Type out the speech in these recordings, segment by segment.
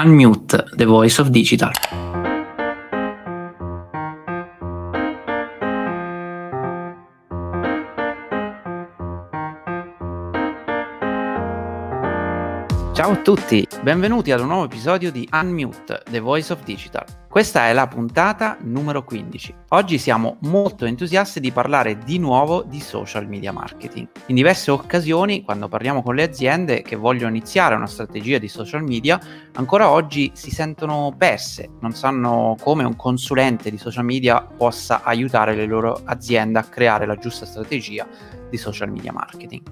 Unmute, the voice of digital. Ciao a tutti, benvenuti ad un nuovo episodio di Unmute, The Voice of Digital. Questa è la puntata numero 15. Oggi siamo molto entusiasti di parlare di nuovo di social media marketing. In diverse occasioni, quando parliamo con le aziende che vogliono iniziare una strategia di social media, ancora oggi si sentono perse, non sanno come un consulente di social media possa aiutare le loro aziende a creare la giusta strategia di social media marketing.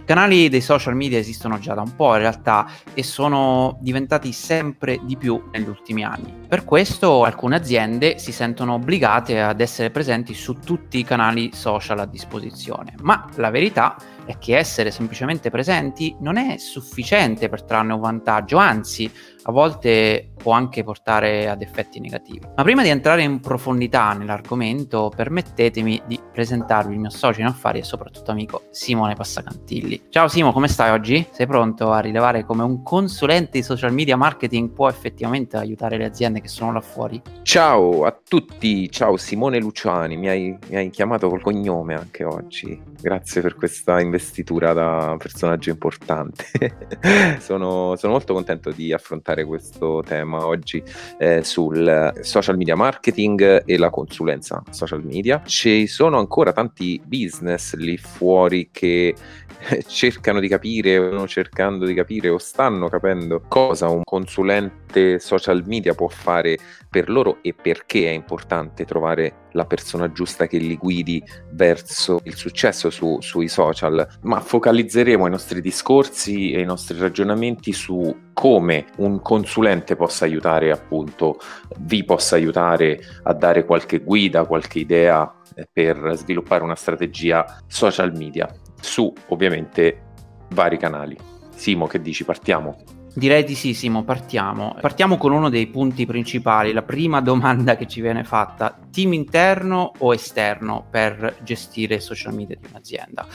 I canali dei social media esistono già da un po' in realtà e sono diventati sempre di più negli ultimi anni. Per questo alcune aziende si sentono obbligate ad essere presenti su tutti i canali social a disposizione, ma la verità è che essere semplicemente presenti non è sufficiente per trarne un vantaggio, anzi a volte può anche portare ad effetti negativi. Ma prima di entrare in profondità nell'argomento, permettetemi di presentarvi il mio socio in affari e soprattutto amico Simone Passacantilli. Ciao Simo, come stai oggi? Sei pronto a rilevare come un consulente di social media marketing può effettivamente aiutare le aziende che sono là fuori? Ciao a tutti, ciao Simone Luciani, mi hai, mi hai chiamato col cognome anche oggi. Grazie per questa investitura da personaggio importante. sono, sono molto contento di affrontare affrontare questo tema oggi eh, sul social media marketing e la consulenza social media. Ci sono ancora tanti business lì fuori che cercano di capire, o cercando di capire o stanno capendo cosa un consulente social media può fare per loro e perché è importante trovare la persona giusta che li guidi verso il successo su, sui social, ma focalizzeremo i nostri discorsi e i nostri ragionamenti su come un consulente possa aiutare, appunto, vi possa aiutare a dare qualche guida, qualche idea eh, per sviluppare una strategia social media su ovviamente vari canali. Simo, che dici? Partiamo? Direi di sì, Simo, partiamo. Partiamo con uno dei punti principali. La prima domanda che ci viene fatta, team interno o esterno per gestire social media di un'azienda?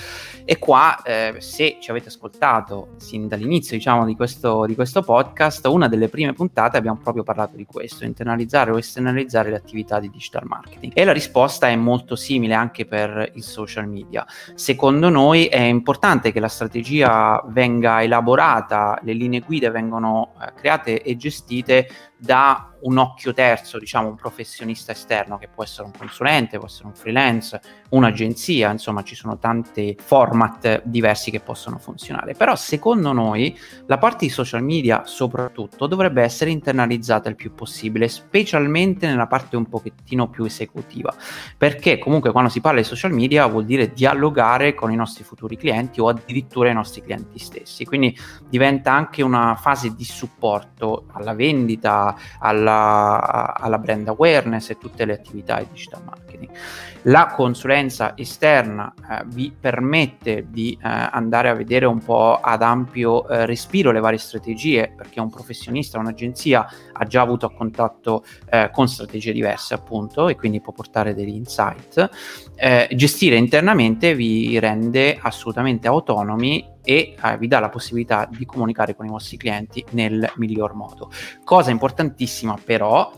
E qua, eh, se ci avete ascoltato sin dall'inizio, diciamo, di questo, di questo podcast, una delle prime puntate abbiamo proprio parlato di questo, internalizzare o esternalizzare le attività di digital marketing. E la risposta è molto simile anche per il social media. Secondo noi è importante che la strategia venga elaborata, le linee guida vengono eh, create e gestite da un occhio terzo, diciamo un professionista esterno che può essere un consulente, può essere un freelance, un'agenzia, insomma ci sono tanti format diversi che possono funzionare. Però secondo noi la parte di social media soprattutto dovrebbe essere internalizzata il più possibile, specialmente nella parte un pochettino più esecutiva, perché comunque quando si parla di social media vuol dire dialogare con i nostri futuri clienti o addirittura i nostri clienti stessi, quindi diventa anche una fase di supporto alla vendita, alla, alla brand awareness e tutte le attività di digital marketing. La consulenza esterna eh, vi permette di eh, andare a vedere un po' ad ampio eh, respiro le varie strategie, perché un professionista, un'agenzia ha già avuto a contatto eh, con strategie diverse, appunto, e quindi può portare degli insight. Eh, gestire internamente vi rende assolutamente autonomi e eh, vi dà la possibilità di comunicare con i vostri clienti nel miglior modo. Cosa importantissima però,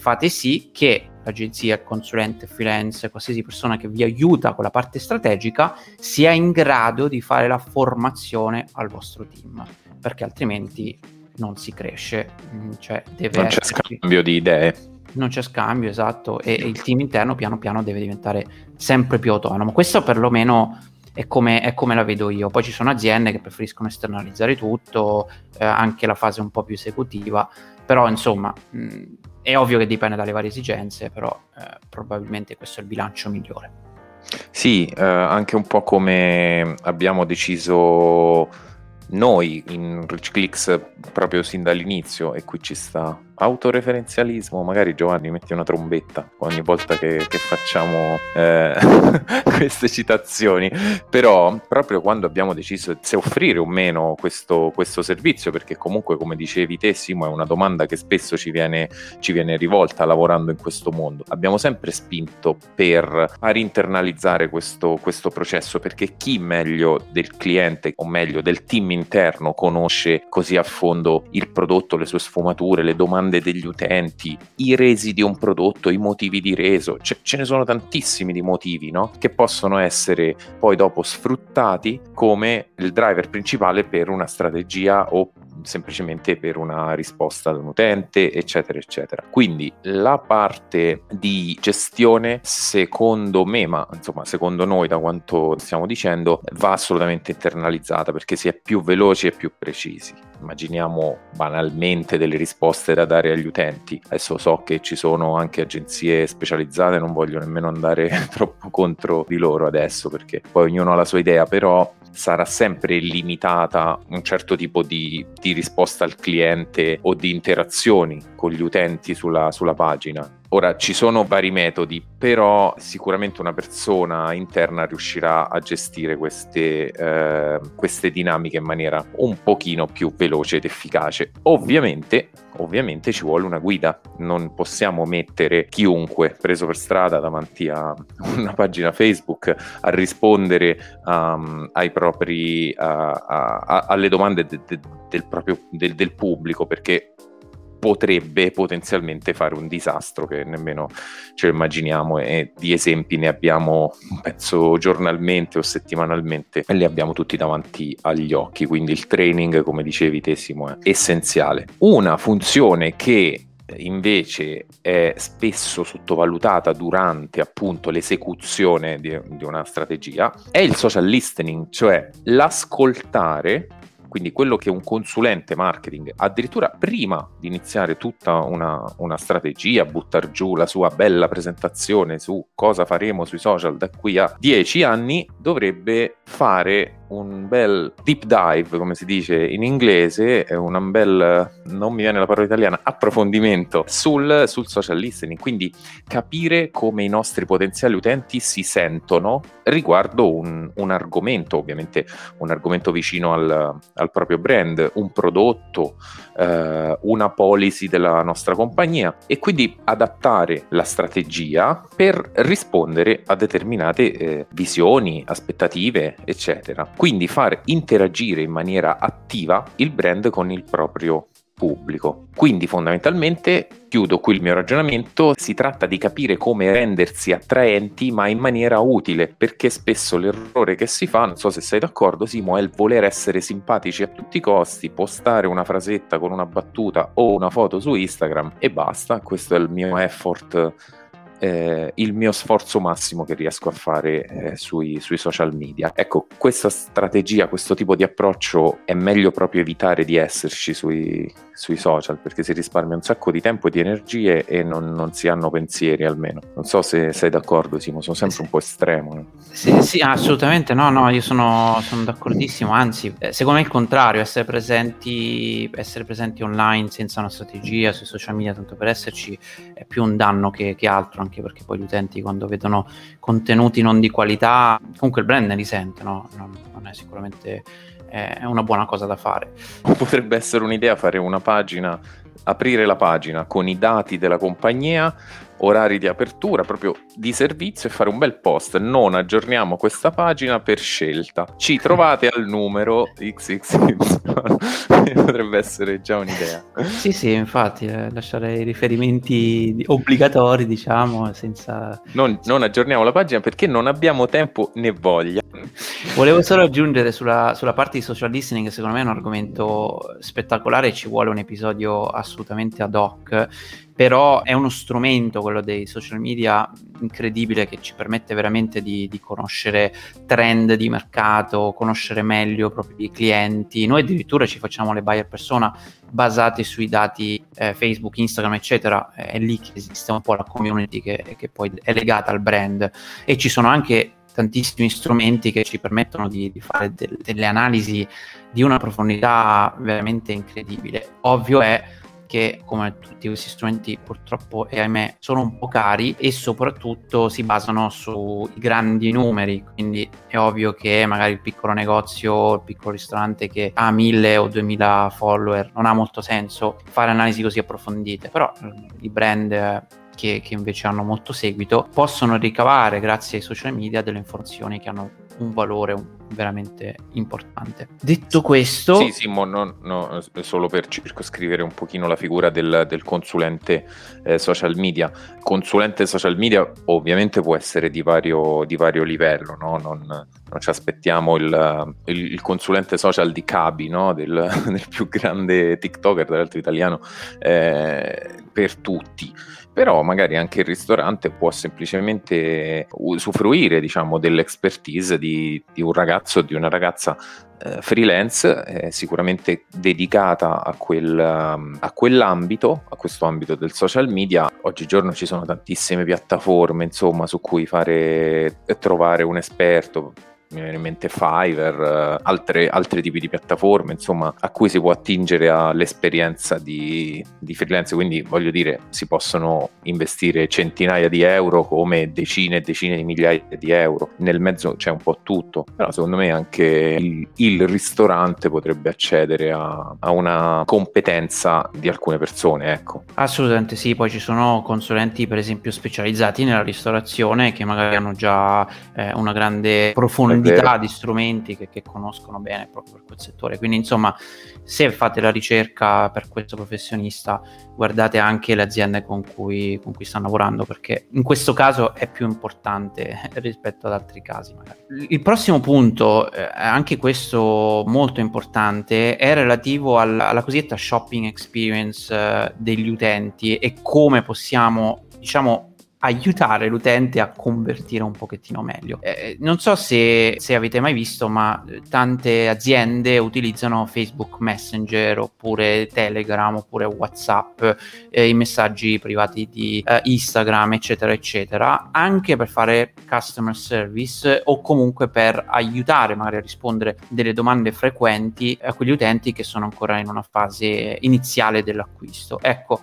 fate sì che l'agenzia, il consulente, freelance, qualsiasi persona che vi aiuta con la parte strategica sia in grado di fare la formazione al vostro team, perché altrimenti non si cresce, mm, cioè deve non c'è scambio di idee. Non c'è scambio, esatto, e, e il team interno piano piano deve diventare sempre più autonomo. Questo perlomeno è come, è come, la vedo io. Poi ci sono aziende che preferiscono esternalizzare tutto, eh, anche la fase un po' più esecutiva, però insomma mh, è ovvio che dipende dalle varie esigenze, però eh, probabilmente questo è il bilancio migliore. Sì, eh, anche un po' come abbiamo deciso noi in RichClicks proprio sin dall'inizio, e qui ci sta autoreferenzialismo, magari Giovanni metti una trombetta ogni volta che, che facciamo eh, queste citazioni, però proprio quando abbiamo deciso se offrire o meno questo, questo, servizio, perché comunque come dicevi te Simo è una domanda che spesso ci viene, ci viene rivolta lavorando in questo mondo, abbiamo sempre spinto per far internalizzare questo, questo processo perché chi meglio del cliente o meglio del team interno conosce così a fondo il prodotto, le sue sfumature, le domande degli utenti, i resi di un prodotto, i motivi di reso, ce, ce ne sono tantissimi di motivi no? che possono essere poi dopo sfruttati come il driver principale per una strategia o semplicemente per una risposta da un utente, eccetera, eccetera. Quindi la parte di gestione, secondo me, ma insomma, secondo noi, da quanto stiamo dicendo, va assolutamente internalizzata perché si è più veloci e più precisi. Immaginiamo banalmente delle risposte da dare agli utenti. Adesso so che ci sono anche agenzie specializzate, non voglio nemmeno andare troppo contro di loro adesso perché poi ognuno ha la sua idea, però sarà sempre limitata un certo tipo di, di risposta al cliente o di interazioni con gli utenti sulla, sulla pagina. Ora ci sono vari metodi, però sicuramente una persona interna riuscirà a gestire queste, eh, queste dinamiche in maniera un pochino più veloce ed efficace. Ovviamente, ovviamente ci vuole una guida, non possiamo mettere chiunque preso per strada davanti a una pagina Facebook a rispondere um, ai propri, uh, uh, alle domande de- de- del, proprio, del, del pubblico perché potrebbe potenzialmente fare un disastro che nemmeno ce lo immaginiamo e di esempi ne abbiamo penso giornalmente o settimanalmente e li abbiamo tutti davanti agli occhi. Quindi il training come dicevi Tessimo è essenziale. Una funzione che invece è spesso sottovalutata durante appunto l'esecuzione di, di, una strategia è il social listening, cioè l'ascoltare quindi quello che un consulente marketing, addirittura prima di iniziare tutta una, una strategia, buttare giù la sua bella presentazione su cosa faremo sui social da qui a dieci anni, dovrebbe fare un bel deep dive, come si dice in inglese, un bel, non mi viene la parola italiana, approfondimento sul, sul social listening, quindi capire come i nostri potenziali utenti si sentono riguardo un, un argomento, ovviamente un argomento vicino al, al proprio brand, un prodotto, eh, una policy della nostra compagnia e quindi adattare la strategia per rispondere a determinate eh, visioni, aspettative, eccetera. Quindi far interagire in maniera attiva il brand con il proprio pubblico. Quindi fondamentalmente, chiudo qui il mio ragionamento, si tratta di capire come rendersi attraenti ma in maniera utile, perché spesso l'errore che si fa, non so se sei d'accordo Simo, è il voler essere simpatici a tutti i costi, postare una frasetta con una battuta o una foto su Instagram e basta, questo è il mio effort eh, il mio sforzo massimo che riesco a fare eh, sui, sui, social media. Ecco, questa strategia, questo tipo di approccio è meglio proprio evitare di esserci sui, sui social perché si risparmia un sacco di tempo e di energie e non, non si hanno pensieri almeno. Non so se sei d'accordo, Simo, sono sempre un po' estremo. Sì, sì, assolutamente no, no, io sono, sono d'accordissimo, anzi, eh, secondo me è il contrario, essere presenti, essere presenti online senza una strategia sui social media, tanto per esserci, è più un danno che, che altro anche perché poi gli utenti quando vedono contenuti non di qualità, comunque il brand ne risente, no? non, non è sicuramente è una buona cosa da fare. Potrebbe essere un'idea fare una pagina, aprire la pagina con i dati della compagnia, orari di apertura proprio di servizio e fare un bel post. Non aggiorniamo questa pagina per scelta. Ci trovate al numero XXY. Potrebbe essere già un'idea. Sì, sì, infatti, eh, lasciare i riferimenti obbligatori, diciamo, senza... Non, non, aggiorniamo la pagina perché non abbiamo tempo né voglia. Volevo solo aggiungere sulla, sulla parte di social listening, che secondo me è un argomento spettacolare e ci vuole un episodio assolutamente ad hoc però è uno strumento quello dei social media incredibile che ci permette veramente di, di conoscere trend di mercato, conoscere meglio i propri clienti. Noi addirittura ci facciamo le buyer persona basate sui dati eh, Facebook, Instagram, eccetera. È lì che esiste un po' la community che, che poi è legata al brand e ci sono anche tantissimi strumenti che ci permettono di, di fare de- delle analisi di una profondità veramente incredibile. Ovvio è perché come tutti questi strumenti purtroppo e ahimè sono un po' cari e soprattutto si basano sui grandi numeri, quindi è ovvio che magari il piccolo negozio, il piccolo ristorante che ha 1000 o 2000 follower non ha molto senso fare analisi così approfondite, però i brand che, che, invece hanno molto seguito possono ricavare grazie ai social media delle informazioni che hanno un valore veramente importante. Detto questo... Sì, sì, mo, no, no, solo per circoscrivere un pochino la figura del, del consulente eh, social media. Consulente social media ovviamente può essere di vario, di vario livello, no? non, non, ci aspettiamo il, il, il, consulente social di Cabi, del, del, più grande TikToker, tra l'altro italiano, eh, per tutti però magari anche il ristorante può semplicemente usufruire diciamo, dell'expertise di, di un ragazzo o di una ragazza eh, freelance eh, sicuramente dedicata a, quel, um, a, quell'ambito, a questo ambito del social media. Oggigiorno ci sono tantissime piattaforme insomma, su cui fare, trovare un esperto mi viene in mente Fiverr, eh, altre, altri tipi di piattaforme, insomma, a cui si può attingere all'esperienza di, di, freelance. Quindi voglio dire, si possono investire centinaia di euro come decine e decine di migliaia di euro. Nel mezzo c'è un po' tutto, però secondo me anche il, il ristorante potrebbe accedere a, a, una competenza di alcune persone, ecco. Assolutamente sì, poi ci sono consulenti per esempio specializzati nella ristorazione che magari hanno già eh, una grande profondità profondità di strumenti che, che, conoscono bene proprio per quel settore. Quindi, insomma, se fate la ricerca per questo professionista, guardate anche le aziende con cui, con cui stanno lavorando, perché in questo caso è più importante rispetto ad altri casi. Magari. Il prossimo punto, eh, anche questo molto importante, è relativo al, alla cosiddetta shopping experience eh, degli utenti e come possiamo, diciamo, aiutare l'utente a convertire un pochettino meglio. Eh, non so se, se, avete mai visto, ma tante aziende utilizzano Facebook Messenger oppure Telegram oppure WhatsApp, eh, i messaggi privati di eh, Instagram, eccetera, eccetera, anche per fare customer service o comunque per aiutare magari a rispondere delle domande frequenti a quegli utenti che sono ancora in una fase iniziale dell'acquisto. Ecco,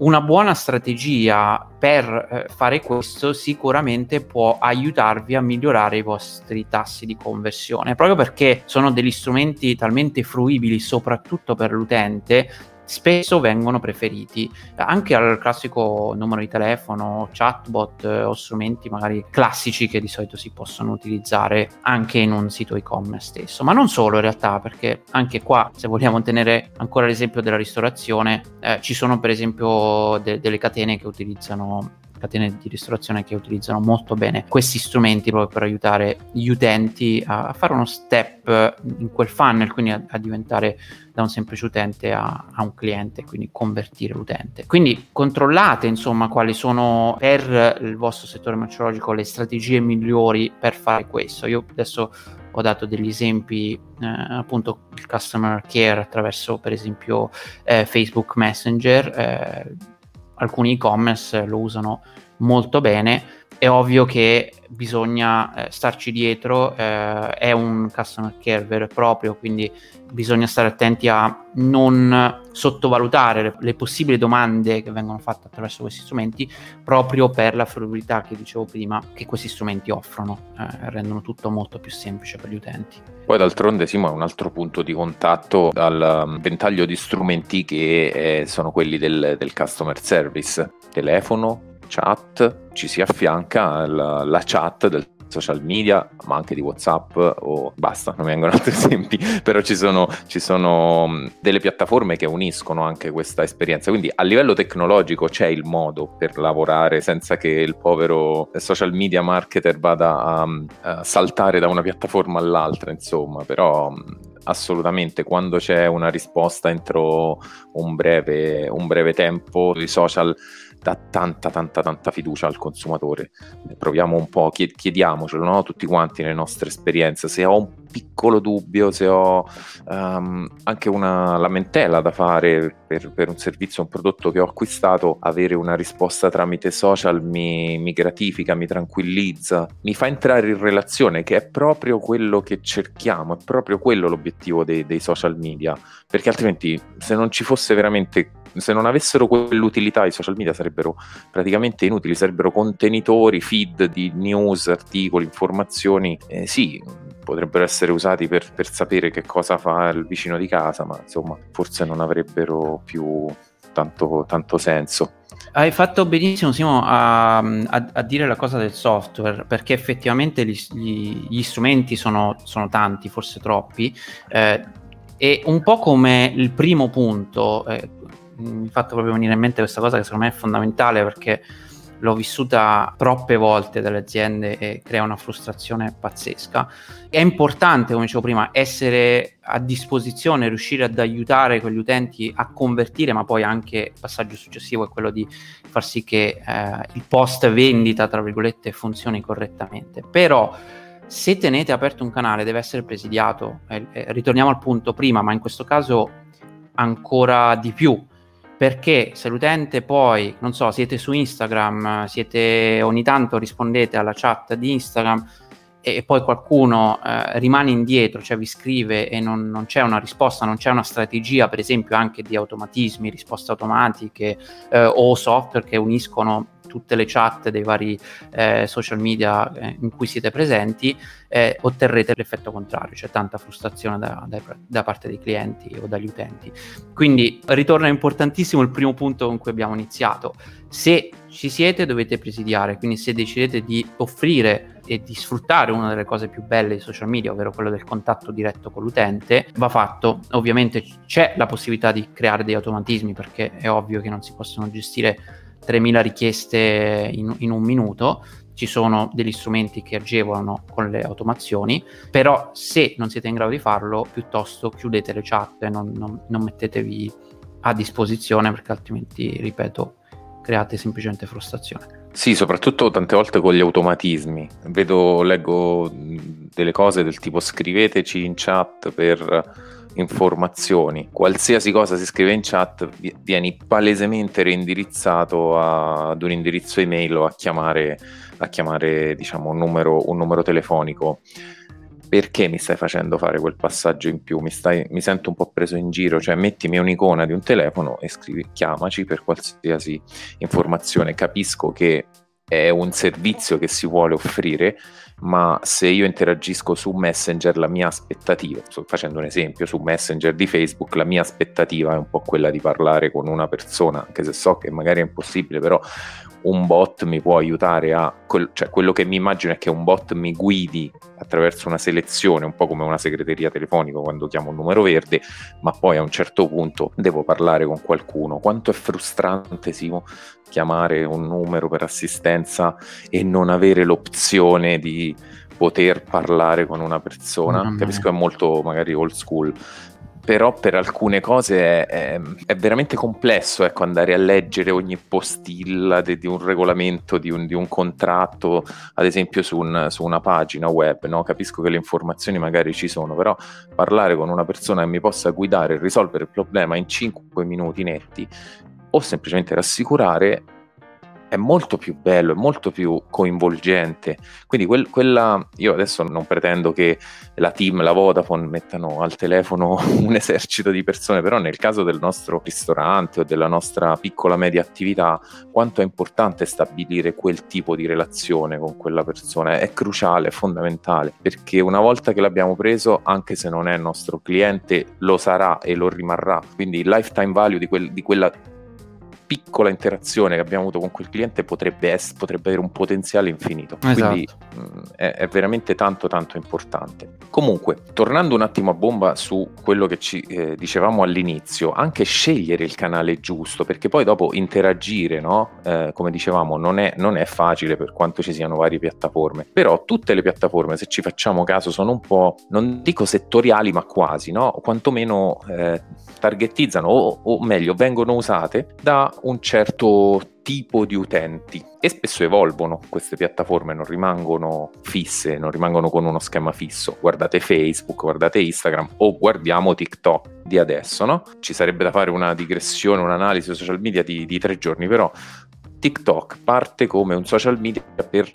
una buona strategia per eh, fare questo sicuramente può aiutarvi a migliorare i vostri tassi di conversione, proprio perché sono degli strumenti talmente fruibili soprattutto per l'utente spesso vengono preferiti anche al classico numero di telefono, chatbot eh, o strumenti magari classici che di solito si possono utilizzare anche in un sito e-commerce stesso. Ma non solo in realtà, perché anche qua, se vogliamo tenere ancora l'esempio della ristorazione, eh, ci sono per esempio de- delle catene che utilizzano catene di ristorazione che utilizzano molto bene questi strumenti proprio per aiutare gli utenti a, fare uno step in quel funnel, quindi a, a diventare da un semplice utente a, a, un cliente, quindi convertire l'utente. Quindi controllate insomma quali sono per il vostro settore merceologico le strategie migliori per fare questo. Io adesso ho dato degli esempi, eh, appunto il customer care attraverso per esempio eh, Facebook Messenger. Eh, alcuni e-commerce lo usano molto bene. È ovvio che bisogna eh, starci dietro, eh, è un customer care vero e proprio, quindi bisogna stare attenti a non sottovalutare le, le possibili domande che vengono fatte attraverso questi strumenti, proprio per la fruibilità che dicevo prima che questi strumenti offrono, eh, rendono tutto molto più semplice per gli utenti. Poi d'altronde Simo è un altro punto di contatto dal um, ventaglio di strumenti che eh, sono quelli del, del customer service, telefono, chat, ci si affianca la, la chat del social media, ma anche di WhatsApp o basta, non mi vengono altri esempi, però ci sono, ci sono mm, delle piattaforme che uniscono anche questa esperienza. Quindi a livello tecnologico c'è il modo per lavorare senza che il povero social media marketer vada a, a saltare da una piattaforma all'altra, insomma, però mm, assolutamente quando c'è una risposta entro un breve, un breve tempo i social dà tanta tanta tanta fiducia al consumatore. Proviamo un po', chiediamocelo no? tutti quanti nelle nostre esperienze, se ho un piccolo dubbio, se ho um, anche una lamentela da fare per, per, un servizio, un prodotto che ho acquistato, avere una risposta tramite social mi, mi gratifica, mi tranquillizza, mi fa entrare in relazione, che è proprio quello che cerchiamo, è proprio quello l'obiettivo dei, dei social media, perché altrimenti se non ci fosse veramente se non avessero quell'utilità i social media sarebbero praticamente inutili, sarebbero contenitori, feed di news, articoli, informazioni, eh, sì, potrebbero essere usati per, per sapere che cosa fa il vicino di casa, ma insomma forse non avrebbero più tanto, tanto senso. Hai fatto benissimo Simo a, a, a, dire la cosa del software perché effettivamente gli, gli, gli strumenti sono, sono, tanti, forse troppi eh, e un po' come il primo punto, eh, mi ha fatto proprio venire in mente questa cosa che secondo me è fondamentale perché l'ho vissuta troppe volte dalle aziende e crea una frustrazione pazzesca. È importante, come dicevo prima, essere a disposizione, riuscire ad aiutare quegli utenti a convertire, ma poi anche il passaggio successivo è quello di far sì che eh, il post vendita, tra virgolette, funzioni correttamente. Però se tenete aperto un canale deve essere presidiato, eh, eh, ritorniamo al punto prima, ma in questo caso ancora di più perché se l'utente poi, non so, siete su Instagram, siete ogni tanto rispondete alla chat di Instagram e poi qualcuno eh, rimane indietro, cioè vi scrive e non, non, c'è una risposta, non c'è una strategia, per esempio anche di automatismi, risposte automatiche eh, o software che uniscono tutte le chat dei vari eh, social media eh, in cui siete presenti, eh, otterrete l'effetto contrario, cioè tanta frustrazione da, da, da, parte dei clienti o dagli utenti. Quindi ritorna importantissimo il primo punto con cui abbiamo iniziato. Se ci siete dovete presidiare, quindi se decidete di offrire e di sfruttare una delle cose più belle dei social media, ovvero quello del contatto diretto con l'utente, va fatto. Ovviamente c'è la possibilità di creare dei automatismi perché è ovvio che non si possono gestire 3.000 richieste in, in un minuto, ci sono degli strumenti che agevolano con le automazioni, però se non siete in grado di farlo, piuttosto chiudete le chat e non, non, non mettetevi a disposizione perché altrimenti, ripeto, create semplicemente frustrazione. Sì, soprattutto tante volte con gli automatismi. Vedo, leggo delle cose del tipo scriveteci in chat per informazioni, qualsiasi cosa si scrive in chat vieni palesemente reindirizzato a, ad un indirizzo email o a chiamare, a chiamare diciamo, un, numero, un numero telefonico perché mi stai facendo fare quel passaggio in più? Mi, stai, mi, sento un po' preso in giro, cioè mettimi un'icona di un telefono e scrivi chiamaci per qualsiasi informazione. Capisco che è un servizio che si vuole offrire, ma se io interagisco su Messenger la mia aspettativa, sto facendo un esempio, su Messenger di Facebook la mia aspettativa è un po' quella di parlare con una persona, anche se so che magari è impossibile, però un bot mi può aiutare a, cioè quello che mi immagino è che un bot mi guidi attraverso una selezione, un po' come una segreteria telefonica quando chiamo un numero verde, ma poi a un certo punto devo parlare con qualcuno. Quanto è frustrante, Simo, chiamare un numero per assistenza e non avere l'opzione di poter parlare con una persona. Mm-hmm. Capisco è molto magari old school, però per alcune cose è, è, è veramente complesso ecco, andare a leggere ogni postilla di, di un regolamento, di un, di un, contratto, ad esempio su, un, su una pagina web. No? Capisco che le informazioni magari ci sono, però parlare con una persona che mi possa guidare e risolvere il problema in 5 minuti netti o semplicemente rassicurare è molto più bello, è molto più coinvolgente. Quindi quel, quella, io adesso non pretendo che la team, la Vodafone mettano al telefono un esercito di persone, però nel caso del nostro ristorante o della nostra piccola media attività, quanto è importante stabilire quel tipo di relazione con quella persona è cruciale, è fondamentale, perché una volta che l'abbiamo preso, anche se non è nostro cliente, lo sarà e lo rimarrà. Quindi il lifetime value di, quel, di quella piccola interazione che abbiamo avuto con quel cliente potrebbe, essere, potrebbe avere un potenziale infinito. Esatto. Quindi mh, mm, è, è, veramente tanto tanto importante. Comunque, tornando un attimo a bomba su quello che ci eh, dicevamo all'inizio, anche scegliere il canale giusto, perché poi dopo interagire, no? eh, come dicevamo, non è, non è facile per quanto ci siano varie piattaforme, però tutte le piattaforme, se ci facciamo caso, sono un po', non dico settoriali, ma quasi, no? Quantomeno eh, targetizzano, o, o meglio, vengono usate da un certo tipo di utenti e spesso evolvono queste piattaforme, non rimangono fisse, non rimangono con uno schema fisso. Guardate Facebook, guardate Instagram o guardiamo TikTok di adesso, no? Ci sarebbe da fare una digressione, un'analisi social media di, di tre giorni, però TikTok parte come un social media per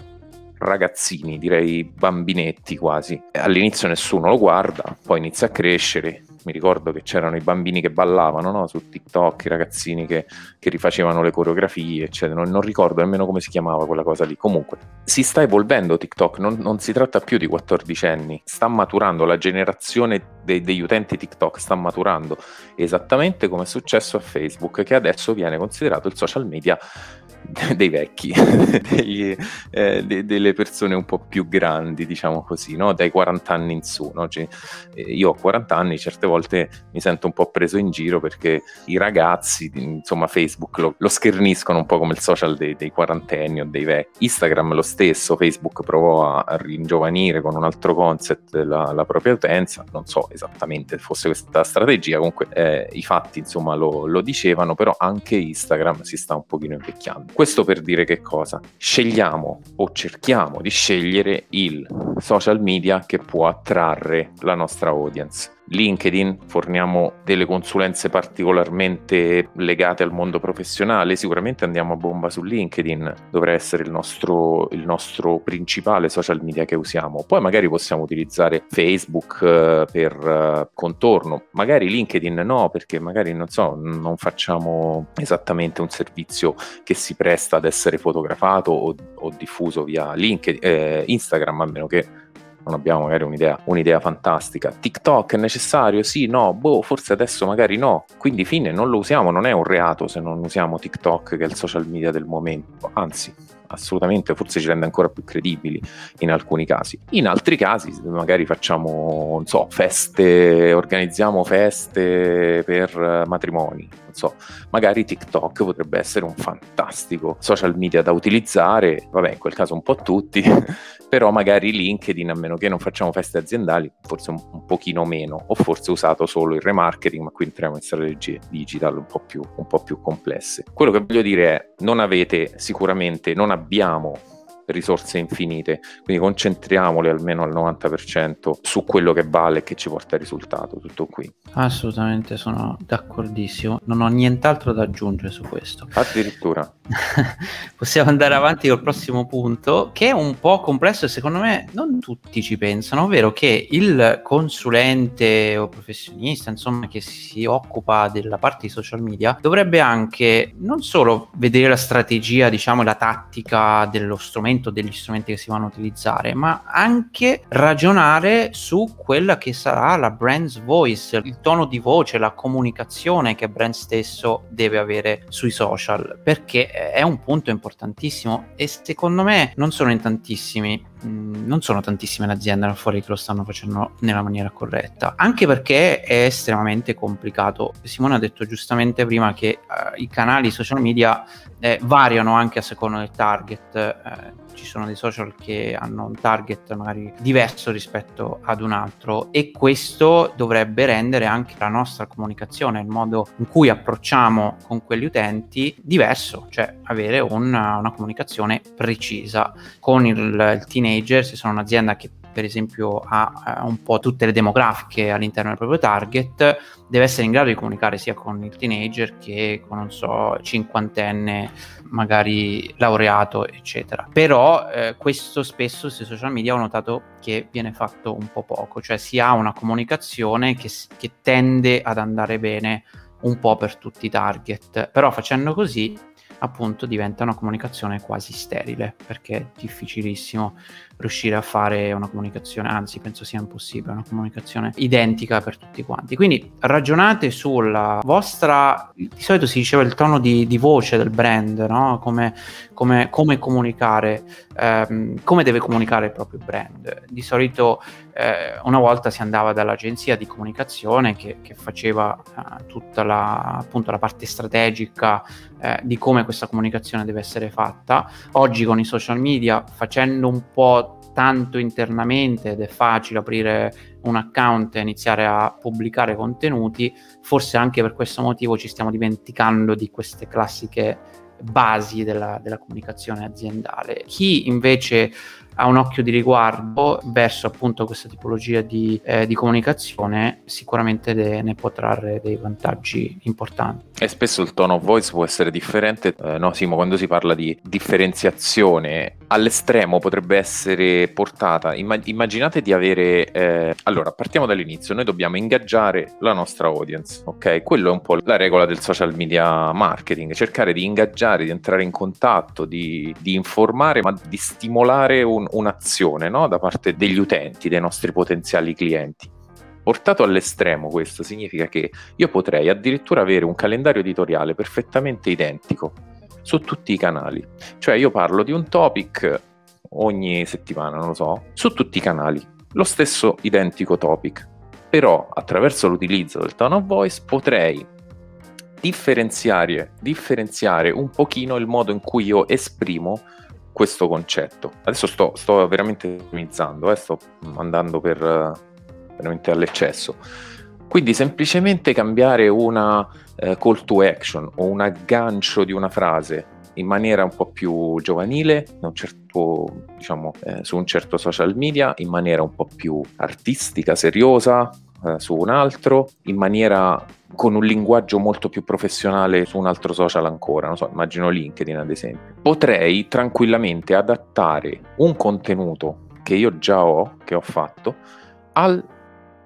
ragazzini, direi bambinetti quasi. All'inizio nessuno lo guarda, poi inizia a crescere, mi ricordo che c'erano i bambini che ballavano no? su TikTok, i ragazzini che, che rifacevano le coreografie, eccetera. Non, non, ricordo nemmeno come si chiamava quella cosa lì. Comunque, si sta evolvendo TikTok, non, non si tratta più di 14 anni, sta maturando la generazione dei, degli utenti TikTok, sta maturando esattamente come è successo a Facebook, che adesso viene considerato il social media dei vecchi, degli, eh, de, delle persone un po' più grandi, diciamo così, no? dai 40 anni in su. No? Cioè, io ho 40 anni, certe volte mi sento un po' preso in giro perché i ragazzi, insomma, Facebook lo, lo scherniscono un po' come il social dei, dei quarantenni o dei vecchi. Instagram lo stesso, Facebook provò a, a ringiovanire con un altro concept la, la, propria utenza, non so esattamente fosse questa strategia, comunque eh, i fatti insomma lo, lo dicevano, però anche Instagram si sta un pochino invecchiando. Questo per dire che cosa? Scegliamo o cerchiamo di scegliere il social media che può attrarre la nostra audience. LinkedIn, forniamo delle consulenze particolarmente legate al mondo professionale, sicuramente andiamo a bomba su LinkedIn, dovrà essere il nostro, il nostro principale social media che usiamo. Poi magari possiamo utilizzare Facebook eh, per eh, contorno, magari LinkedIn no, perché magari non so, non facciamo esattamente un servizio che si presta ad essere fotografato o, o diffuso via LinkedIn, eh, Instagram, a meno che non abbiamo magari un'idea, un'idea fantastica. TikTok è necessario? Sì, no, boh, forse adesso magari no. Quindi fine, non lo usiamo, non è un reato se non usiamo TikTok che è il social media del momento, anzi assolutamente forse ci rende ancora più credibili in alcuni casi. In altri casi magari facciamo, non so, feste, organizziamo feste per matrimoni, so, magari TikTok potrebbe essere un fantastico social media da utilizzare, vabbè in quel caso un po' tutti, però magari LinkedIn, a meno che non facciamo feste aziendali, forse un, un pochino meno, o forse usato solo il remarketing, ma qui entriamo in strategie digital un po' più, un po' più complesse. Quello che voglio dire è, non avete sicuramente, non abbiamo risorse infinite, quindi concentriamole almeno al 90% su quello che vale e che ci porta al risultato, tutto qui. Assolutamente sono d'accordissimo, non ho nient'altro da aggiungere su questo. Addirittura. Possiamo andare avanti col prossimo punto, che è un po' complesso e secondo me non tutti ci pensano, ovvero che il consulente o professionista, insomma, che si occupa della parte di social media, dovrebbe anche non solo vedere la strategia, diciamo, la tattica dello strumento, degli strumenti che si vanno a utilizzare, ma anche ragionare su quella che sarà la brand's voice, il tono di voce, la comunicazione che brand stesso deve avere sui social, perché è un punto importantissimo e secondo me non sono in tantissimi mm, non sono tantissime le aziende là fuori che lo stanno facendo nella maniera corretta, anche perché è estremamente complicato. Simone ha detto giustamente prima che uh, i canali social media eh, variano anche a seconda del target. Eh, ci sono dei social che hanno un target magari diverso rispetto ad un altro e questo dovrebbe rendere anche la nostra comunicazione, il modo in cui approcciamo con quegli utenti diverso, cioè avere una, una comunicazione precisa. Con il, il teenager, se sono un'azienda che per esempio ha uh, un po' tutte le demografiche all'interno del proprio target, deve essere in grado di comunicare sia con il teenager che con, non so, cinquantenne, magari laureato, eccetera. Però eh, questo spesso sui social media ho notato che viene fatto un po' poco, cioè si ha una comunicazione che, che tende ad andare bene un po' per tutti i target, però facendo così appunto diventa una comunicazione quasi sterile perché è difficilissimo riuscire a fare una comunicazione, anzi penso sia impossibile, una comunicazione identica per tutti quanti. Quindi ragionate sulla vostra, di solito si diceva il tono di, di voce del brand, no? come, come, come, comunicare, ehm, come deve comunicare il proprio brand. Di solito eh, una volta si andava dall'agenzia di comunicazione che, che faceva eh, tutta la, appunto, la parte strategica eh, di come questa comunicazione deve essere fatta. Oggi con i social media facendo un po' tanto internamente ed è facile aprire un account e iniziare a pubblicare contenuti, forse anche per questo motivo ci stiamo dimenticando di queste classiche basi della, della comunicazione aziendale. Chi invece ha un occhio di riguardo verso appunto questa tipologia di, eh, di comunicazione, sicuramente de- ne può trarre dei vantaggi importanti. E spesso il tone of voice può essere differente, eh, no Simo, quando si parla di differenziazione all'estremo potrebbe essere portata, immag- immaginate di avere, eh, allora partiamo dall'inizio, noi dobbiamo ingaggiare la nostra audience, ok? Quello è un po' la regola del social media marketing, cercare di ingaggiare, di entrare in contatto, di, di informare, ma di stimolare un, un'azione no? da parte degli utenti, dei nostri potenziali clienti. Portato all'estremo questo significa che io potrei addirittura avere un calendario editoriale perfettamente identico su tutti i canali. Cioè io parlo di un topic ogni settimana, non lo so, su tutti i canali, lo stesso identico topic. Però attraverso l'utilizzo del tone of voice potrei differenziare, differenziare un pochino il modo in cui io esprimo questo concetto. Adesso sto, sto veramente ottimizzando, eh, sto andando per veramente all'eccesso. Quindi semplicemente cambiare una eh, call to action o un aggancio di una frase in maniera un po' più giovanile, un certo, diciamo, eh, su un certo social media, in maniera un po' più artistica, seriosa, eh, su un altro, in maniera con un linguaggio molto più professionale su un altro social ancora, non so, immagino LinkedIn ad esempio. Potrei tranquillamente adattare un contenuto che io già ho, che ho fatto, al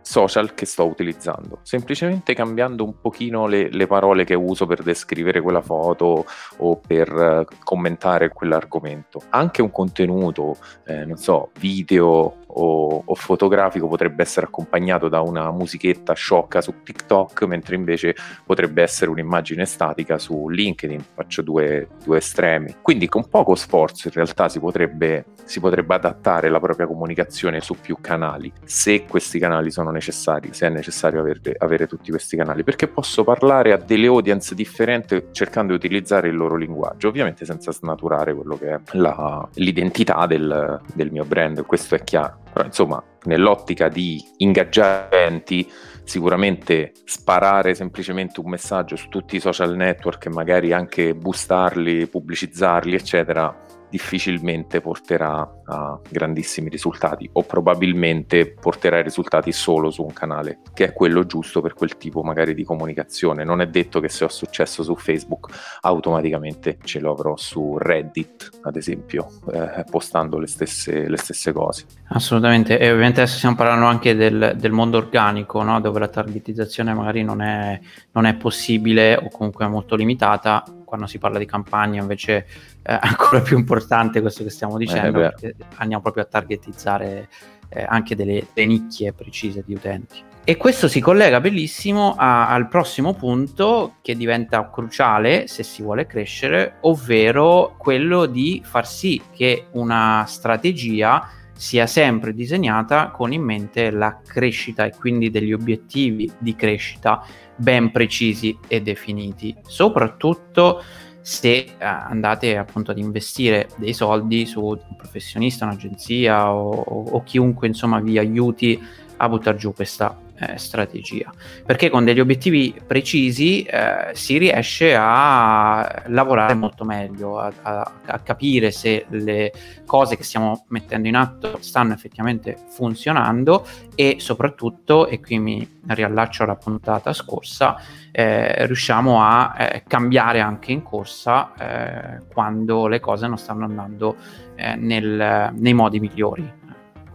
social che sto utilizzando, semplicemente cambiando un pochino le, le, parole che uso per descrivere quella foto o per uh, commentare quell'argomento. Anche un contenuto, eh, non so, video o, o, fotografico potrebbe essere accompagnato da una musichetta sciocca su TikTok, mentre invece potrebbe essere un'immagine statica su LinkedIn. Faccio due, due estremi. Quindi con poco sforzo in realtà si potrebbe, si potrebbe adattare la propria comunicazione su più canali, se questi canali sono necessari, se è necessario avere, avere tutti questi canali, perché posso parlare a delle audience differenti cercando di utilizzare il loro linguaggio, ovviamente senza snaturare quello che è la, l'identità del, del mio brand, questo è chiaro. Però insomma, nell'ottica di ingaggiamenti, sicuramente sparare semplicemente un messaggio su tutti i social network e magari anche boostarli, pubblicizzarli, eccetera, difficilmente porterà a grandissimi risultati o probabilmente porterà i risultati solo su un canale che è quello giusto per quel tipo magari di comunicazione. Non è detto che se ho successo su Facebook automaticamente ce lo avrò su Reddit, ad esempio, eh, postando le stesse, le stesse, cose. Assolutamente, e ovviamente adesso stiamo parlando anche del, del mondo organico, no? dove la targetizzazione magari non è, non è possibile o comunque è molto limitata quando si parla di campagna invece è ancora più importante questo che stiamo dicendo, eh, perché andiamo proprio a targetizzare eh, anche delle, delle, nicchie precise di utenti. E questo si collega bellissimo a, al prossimo punto che diventa cruciale se si vuole crescere, ovvero quello di far sì che una strategia sia sempre disegnata con in mente la crescita e quindi degli obiettivi di crescita ben precisi e definiti, soprattutto se eh, andate appunto ad investire dei soldi su un professionista, un'agenzia o, o, o chiunque insomma vi aiuti a buttare giù questa eh, strategia. Perché con degli obiettivi precisi eh, si riesce a lavorare molto meglio, a, a, a, capire se le cose che stiamo mettendo in atto stanno effettivamente funzionando e soprattutto, e qui mi riallaccio alla puntata scorsa, eh, riusciamo a eh, cambiare anche in corsa eh, quando le cose non stanno andando eh, nel, nei modi migliori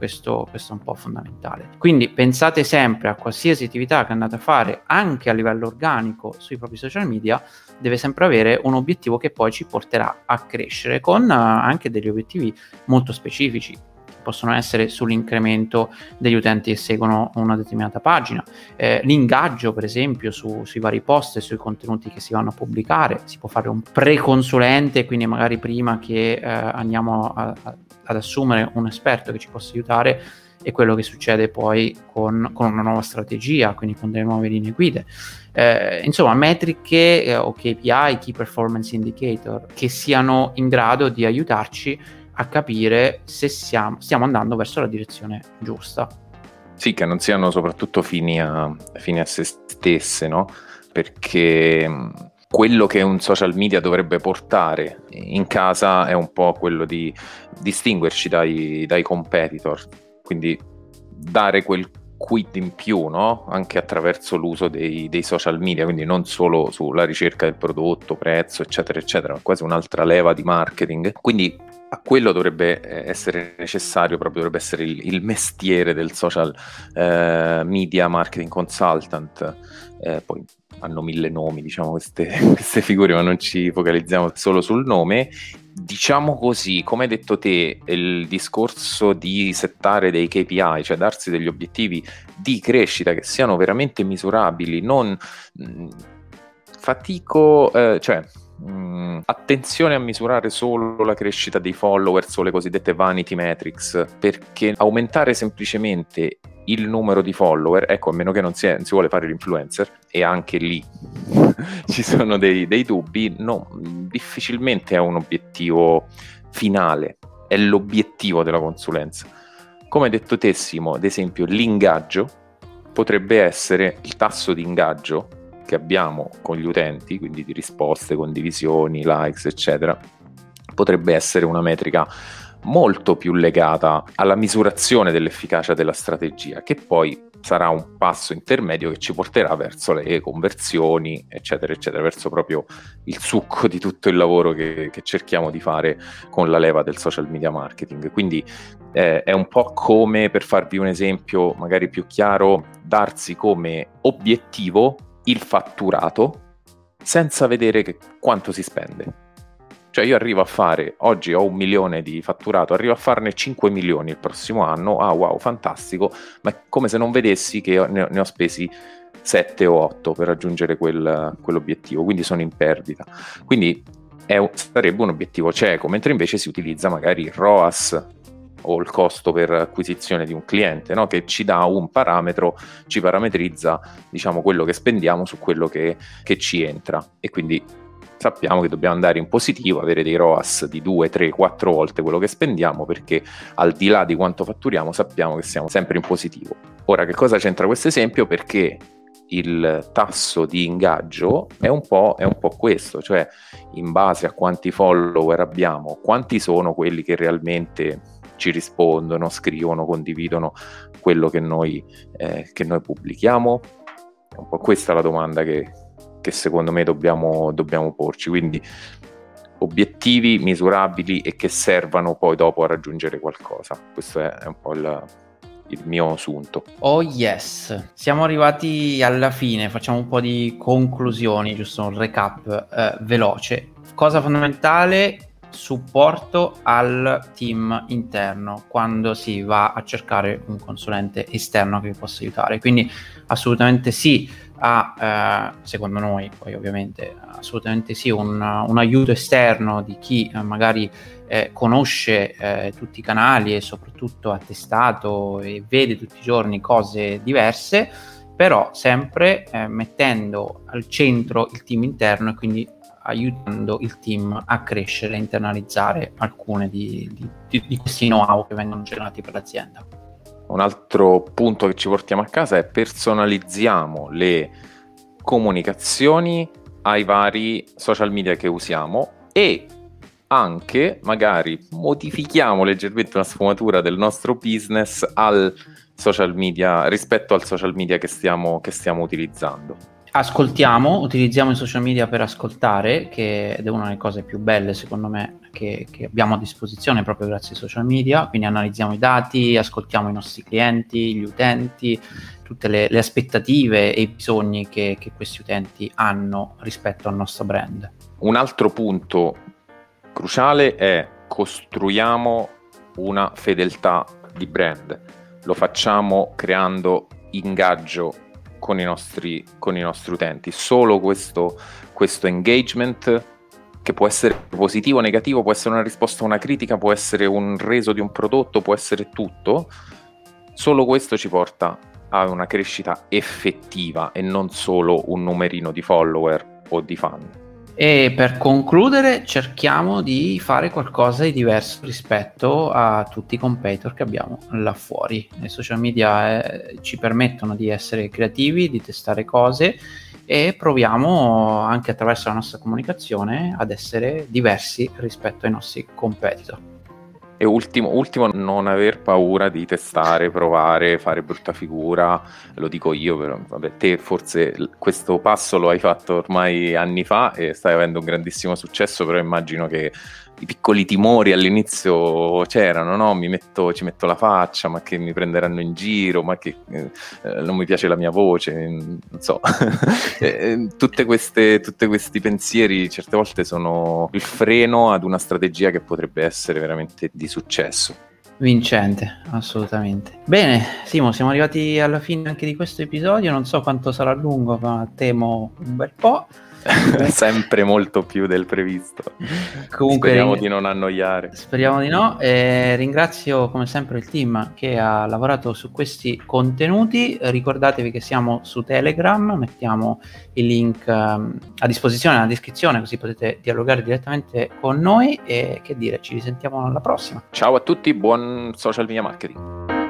questo, questo, è un po' fondamentale. Quindi pensate sempre a qualsiasi attività che andate a fare, anche a livello organico sui propri social media, deve sempre avere un obiettivo che poi ci porterà a crescere con uh, anche degli obiettivi molto specifici possono essere sull'incremento degli utenti che seguono una determinata pagina, eh, l'ingaggio per esempio su, sui vari post e sui contenuti che si vanno a pubblicare, si può fare un pre-consulente, quindi magari prima che eh, andiamo a, a, ad assumere un esperto che ci possa aiutare e quello che succede poi con, con, una nuova strategia, quindi con delle nuove linee guide. Eh, insomma, metriche eh, o KPI, Key Performance Indicator, che siano in grado di aiutarci a capire se siamo, stiamo andando verso la direzione giusta. Sì, che non siano soprattutto fini a, fini a se stesse, no? Perché quello che un social media dovrebbe portare in casa è un po' quello di distinguerci dai, dai competitor, quindi dare quel quid in più, no? anche attraverso l'uso dei, dei, social media, quindi non solo sulla ricerca del prodotto, prezzo, eccetera, eccetera, ma quasi un'altra leva di marketing. Quindi a quello dovrebbe eh, essere necessario, proprio dovrebbe essere il, il mestiere del social eh, media marketing consultant. Eh, poi hanno mille nomi, diciamo, queste, queste figure, ma non ci focalizziamo solo sul nome. Diciamo così, come hai detto te, il discorso di settare dei KPI, cioè darsi degli obiettivi di crescita che siano veramente misurabili, non mh, mm, fatico, eh, cioè mh, mm, attenzione a misurare solo la crescita dei followers o le cosiddette vanity metrics, perché aumentare semplicemente il numero di follower, ecco, a meno che non si, è, non si vuole fare l'influencer, e anche lì ci sono dei, dei dubbi, no, difficilmente è un obiettivo finale, è l'obiettivo della consulenza. Come detto Tessimo, ad esempio, l'ingaggio potrebbe essere il tasso di ingaggio che abbiamo con gli utenti, quindi di risposte, condivisioni, likes, eccetera, potrebbe essere una metrica molto più legata alla misurazione dell'efficacia della strategia, che poi sarà un passo intermedio che ci porterà verso le conversioni, eccetera, eccetera, verso proprio il succo di tutto il lavoro che, che cerchiamo di fare con la leva del social media marketing. Quindi eh, è un po' come, per farvi un esempio magari più chiaro, darsi come obiettivo il fatturato senza vedere che, quanto si spende cioè io arrivo a fare, oggi ho un milione di fatturato, arrivo a farne 5 milioni il prossimo anno, ah wow, fantastico, ma è come se non vedessi che ne ho, spesi 7 o 8 per raggiungere quel, quell'obiettivo, quindi sono in perdita. Quindi è, sarebbe un obiettivo cieco, mentre invece si utilizza magari il ROAS o il costo per acquisizione di un cliente, no? che ci dà un parametro, ci parametrizza diciamo, quello che spendiamo su quello che, che ci entra e quindi sappiamo che dobbiamo andare in positivo, avere dei ROAS di 2, 3, 4 volte quello che spendiamo perché al di là di quanto fatturiamo sappiamo che siamo sempre in positivo. Ora che cosa c'entra questo esempio? Perché il tasso di ingaggio è un, è un po', questo, cioè in base a quanti follower abbiamo, quanti sono quelli che realmente ci rispondono, scrivono, condividono quello che noi, eh, che noi pubblichiamo. È un po' questa la domanda che, che secondo me dobbiamo, dobbiamo porci. Quindi obiettivi misurabili e che servano poi dopo a raggiungere qualcosa. Questo è, è un po' il, il mio assunto. Oh yes, siamo arrivati alla fine, facciamo un po' di conclusioni, giusto un recap eh, veloce. Cosa fondamentale, supporto al team interno quando si va a cercare un consulente esterno che vi possa aiutare. Quindi assolutamente sì a, eh, secondo noi, poi ovviamente assolutamente sì, un, un aiuto esterno di chi eh, magari eh, conosce eh, tutti i canali e soprattutto ha testato e vede tutti i giorni cose diverse, però sempre eh, mettendo al centro il team interno e quindi aiutando il team a crescere e internalizzare alcune di, di, di questi know-how che vengono generati per l'azienda. Un altro punto che ci portiamo a casa è personalizziamo le comunicazioni ai vari social media che usiamo e anche magari modifichiamo leggermente una sfumatura del nostro business al social media rispetto al social media che stiamo, che stiamo utilizzando ascoltiamo, utilizziamo i social media per ascoltare, che è una delle cose più belle secondo me che, che, abbiamo a disposizione proprio grazie ai social media, quindi analizziamo i dati, ascoltiamo i nostri clienti, gli utenti, tutte le, le aspettative e i bisogni che, che questi utenti hanno rispetto al nostro brand. Un altro punto cruciale è costruiamo una fedeltà di brand, lo facciamo creando ingaggio con i nostri, con i nostri utenti. Solo questo, questo engagement che può essere positivo o negativo, può essere una risposta a una critica, può essere un reso di un prodotto, può essere tutto. Solo questo ci porta a una crescita effettiva e non solo un numerino di follower o di fan. E per concludere cerchiamo di fare qualcosa di diverso rispetto a tutti i competitor che abbiamo là fuori. I social media eh, ci permettono di essere creativi, di testare cose e proviamo anche attraverso la nostra comunicazione ad essere diversi rispetto ai nostri competitor. E ultimo, ultimo, non aver paura di testare, provare, fare brutta figura, lo dico io, però vabbè, te forse questo passo lo hai fatto ormai anni fa e stai avendo un grandissimo successo, però immagino che i piccoli timori all'inizio c'erano, no? Mi metto, ci metto la faccia, ma che mi prenderanno in giro, ma che eh, non mi piace la mia voce, non so. Tutte queste, tutti questi pensieri certe volte sono il freno ad una strategia che potrebbe essere veramente di successo. Vincente, assolutamente. Bene, Simo, siamo arrivati alla fine anche di questo episodio. Non so quanto sarà lungo, ma temo un bel po'. sempre molto più del previsto. Comunque, speriamo ring- di non annoiare. Speriamo di no. E ringrazio come sempre il team che ha lavorato su questi contenuti. Ricordatevi che siamo su Telegram, mettiamo il link um, a disposizione nella descrizione così potete dialogare direttamente con noi e che dire, ci risentiamo alla prossima. Ciao a tutti, buon social media marketing.